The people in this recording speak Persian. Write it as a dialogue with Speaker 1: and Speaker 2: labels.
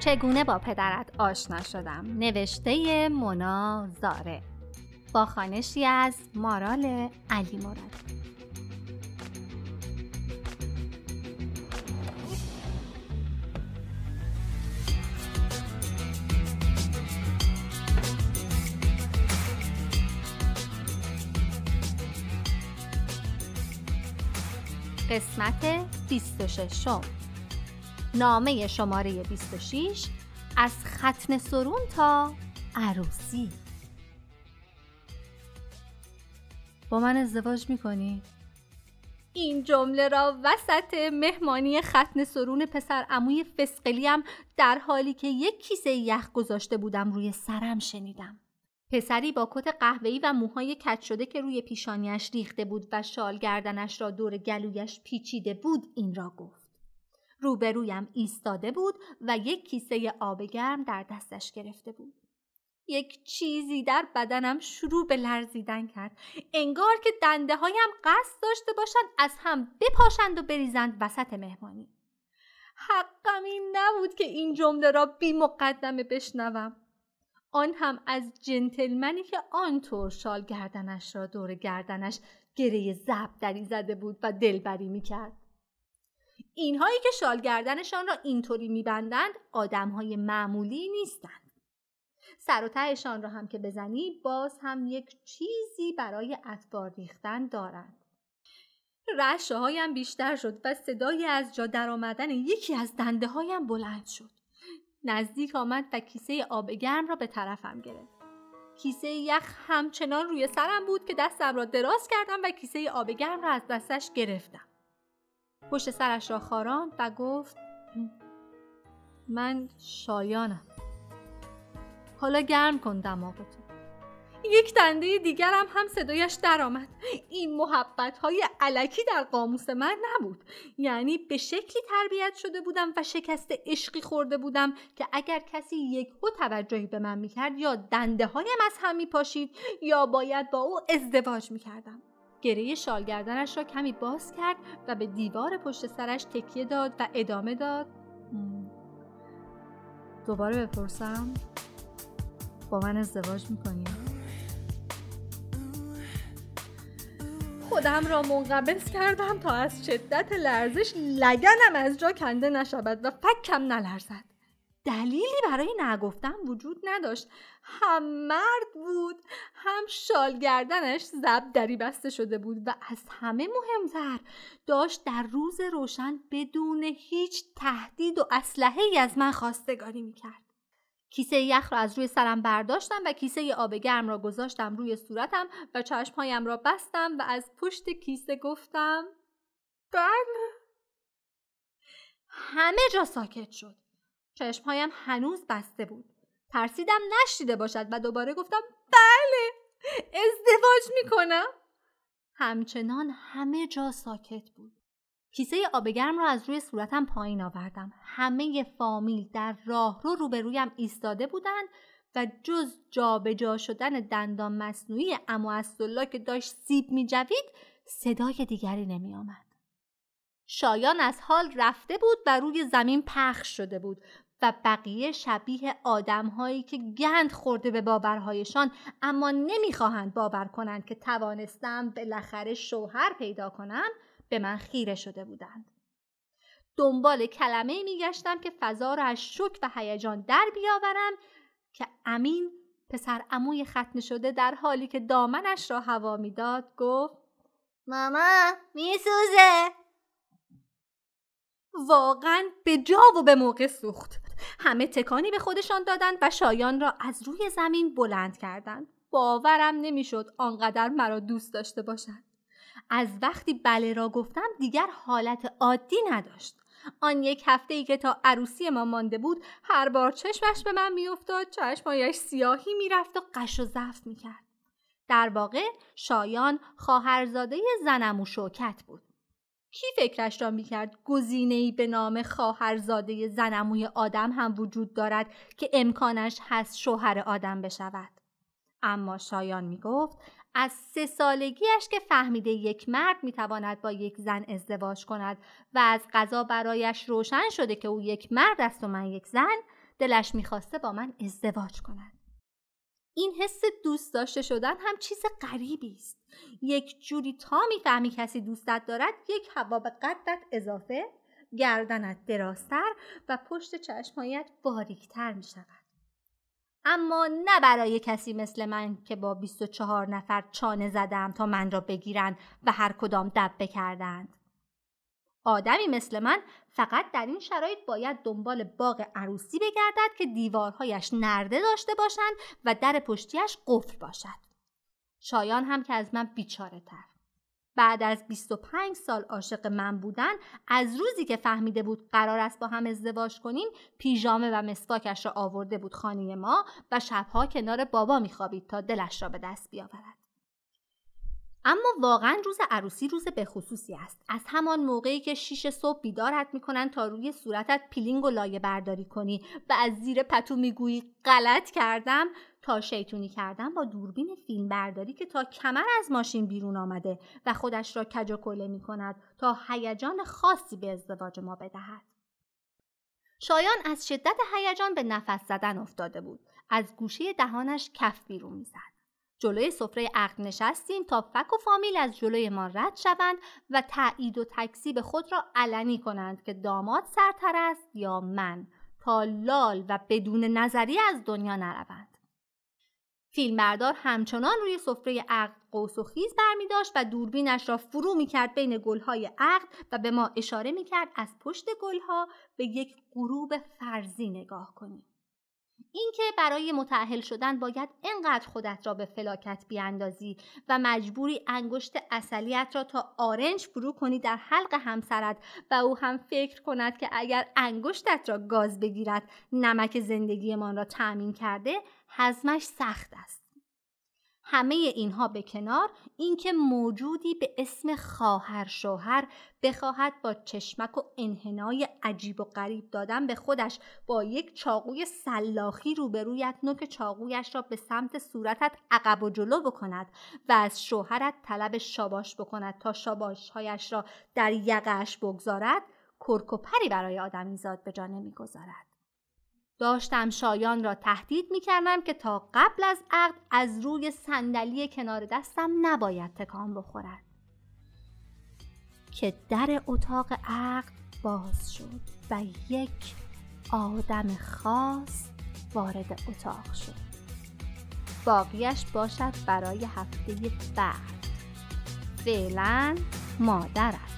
Speaker 1: چگونه با پدرت آشنا شدم؟ نوشته مونا زاره. با خانشی از مارال علی مراد. قسمت 26 نامه شماره 26 از ختن سرون تا عروسی
Speaker 2: با من ازدواج می‌کنی؟
Speaker 1: این جمله را وسط مهمانی ختن سرون پسر اموی فسقلیم در حالی که یک کیسه یخ گذاشته بودم روی سرم شنیدم. پسری با کت قهوه‌ای و موهای کج شده که روی پیشانیش ریخته بود و شال گردنش را دور گلویش پیچیده بود این را گفت. روبرویم ایستاده بود و یک کیسه آب گرم در دستش گرفته بود. یک چیزی در بدنم شروع به لرزیدن کرد. انگار که دنده هایم قصد داشته باشند از هم بپاشند و بریزند وسط مهمانی. حقم این نبود که این جمله را بی مقدمه بشنوم. آن هم از جنتلمنی که آنطور شال گردنش را دور گردنش گره زب دری زده بود و دلبری می‌کرد. اینهایی که شال گردنشان را اینطوری میبندند آدمهای معمولی نیستند. سر و تهشان را هم که بزنی باز هم یک چیزی برای اطوار ریختن دارند. رشه هایم بیشتر شد و صدای از جا درآمدن یکی از دنده هایم بلند شد. نزدیک آمد و کیسه آب گرم را به طرفم گرفت. کیسه یخ همچنان روی سرم بود که دستم را دراز کردم و کیسه آب گرم را از دستش گرفتم. پشت سرش را خاراند و گفت من شایانم. حالا گرم کن دماغتو. یک دنده دیگرم هم صدایش درآمد این محبت های علکی در قاموس من نبود یعنی به شکلی تربیت شده بودم و شکست عشقی خورده بودم که اگر کسی یک و توجهی به من می‌کرد یا دنده هایم از هم میپاشید یا باید با او ازدواج می‌کردم گره شالگردنش را کمی باز کرد و به دیوار پشت سرش تکیه داد و ادامه داد.
Speaker 2: دوباره بپرسم؟ با من ازدواج می‌کنی؟
Speaker 1: خودم را منقبض کردم تا از شدت لرزش لگنم از جا کنده نشود و فکم نلرزد. دلیلی برای نگفتن وجود نداشت. هم مرد بود هم شال گردنش زب دری بسته شده بود و از همه مهمتر داشت در روز روشن بدون هیچ تهدید و اسلحه ای از من خواستگاری می‌کرد. کیسه یخ را از روی سرم برداشتم و کیسه آب گرم را گذاشتم روی صورتم و چشمهایم را بستم و از پشت کیسه گفتم بله. همه جا ساکت شد. چشمهایم هنوز بسته بود. ترسیدم نشیده باشد و دوباره گفتم بله ازدواج می‌کنم همچنان همه جا ساکت بود کیسه آب گرم را از روی صورتم پایین آوردم. همه فامیل در راه رو روبرویم ایستاده بودند و جز جابجا جا شدن دندان مصنوعی اما که داشت سیب می جوید صدای دیگری نمی آمد. شایان از حال رفته بود و روی زمین پخش شده بود و بقیه شبیه آدمهایی که گند خورده به باورهایشان اما نمی‌خواهند باور کنند که توانستم بالاخره شوهر پیدا کنم به من خیره شده بودند. دنبال کلمه میگشتم که فضا را از شک و هیجان در بیاورم که امین پسر اموی ختم شده در حالی که دامنش را هوا می‌داد گفت ماما میسوزه واقعا به جا و به موقع سوخت همه تکانی به خودشان دادند و شایان را از روی زمین بلند کردند. باورم نمی‌شد آنقدر مرا دوست داشته باشد. از وقتی بله را گفتم دیگر حالت عادی نداشت. آن یک هفته ای که تا عروسی ما مانده بود هر بار چشمش به من میافتاد چشمایش سیاهی می‌رفت و قش و زفت می‌کرد. در واقع شایان خواهرزاده زنم و شوکت بود. کی فکرش را می‌کرد؟ گزینهای به نام خواهرزاده زنموی آدم هم وجود دارد که امکانش هست شوهر آدم بشود. اما شایان می‌گفت از سه سالگیش که فهمیده یک مرد می‌تواند با یک زن ازدواج کند و از قضا برایش روشن شده که او یک مرد است و من یک زن دلش می‌خواسته با من ازدواج کند. این حس دوست داشته شدن هم چیز غریبی است یک جوری تا می‌فهمی کسی دوستت دارد یک هوا به قدت اضافه گردنت درازتر و پشت چشمهایت باریکتر می شود. اما نه برای کسی مثل من که با 24 نفر چانه زدم تا من را بگیرند و هر کدام دب بکردند. آدمی مثل من فقط در این شرایط باید دنبال باغ عروسی بگردد که دیوارهایش نرده داشته باشند و در پشتیش قفل باشد. شایان هم که از من بیچاره تر. بعد از 25 سال عاشق من بودن از روزی که فهمیده بود قرار است با هم ازدواج کنیم پیژامه و مسواکش را آورده بود خانه ما و شبها کنار بابا میخوابید تا دلش را به دست بیاورد اما واقعا روز عروسی روز به خصوصی است از همان موقعی که شیش صبح بیدارت می‌کنن تا روی صورتت peeling و لایه برداری کنی و از زیر پتو می‌گویی غلط کردم تا شیطونی کردن با دوربین فیلم برداری که تا کمر از ماشین بیرون آمده و خودش را کج و کله می کند تا هیجان خاصی به ازدواج ما بدهد. شایان از شدت هیجان به نفس زدن افتاده بود. از گوشه دهانش کف بیرون می‌زد. جلوی سفره عقد نشستیم تا فک و فامیل از جلوی ما رد شوند و تایید و تکذیب خود را علنی کنند که داماد سرتر است یا من تا لال و بدون نظری از دنیا نروند. فیلمبردار همچنان روی سفره عقد قوس و خیز برمی و دوربینش را فرو می کرد بین گلهای عقد و به ما اشاره می کرد از پشت گلها به یک غروب فرزی نگاه کنیم. اینکه برای متعهل شدن باید انقدر خودت را به فلاکت بیاندازی و مجبوری انگشت اصلیت را تا آرنج فرو کنی در حلق همسرت و او هم فکر کند که اگر انگشتت را گاز بگیرد نمک زندگیمان را تأمین کرده هضمش سخت است. همه اینها به کنار اینکه موجودی به اسم خواهر شوهر بخواهد با چشمک و انحنای عجیب و غریب دادن به خودش با یک چاقوی سلاخی روبرویت نوک چاقویش را به سمت صورتت عقب و جلو بکند و از شوهرت طلب شاباش بکند تا شاباشهایش را در یقش بگذارد کرک و پری برای آدمیزاد به جا نمی‌گذارد. داشتم شایان را تهدید می کردم که تا قبل از عقد از روی صندلی کنار دستم نباید تکان بخورد. که در اتاق عقد باز شد و یک آدم خاص وارد اتاق شد. باقیش باشد برای هفته بعد. فعلا مادرت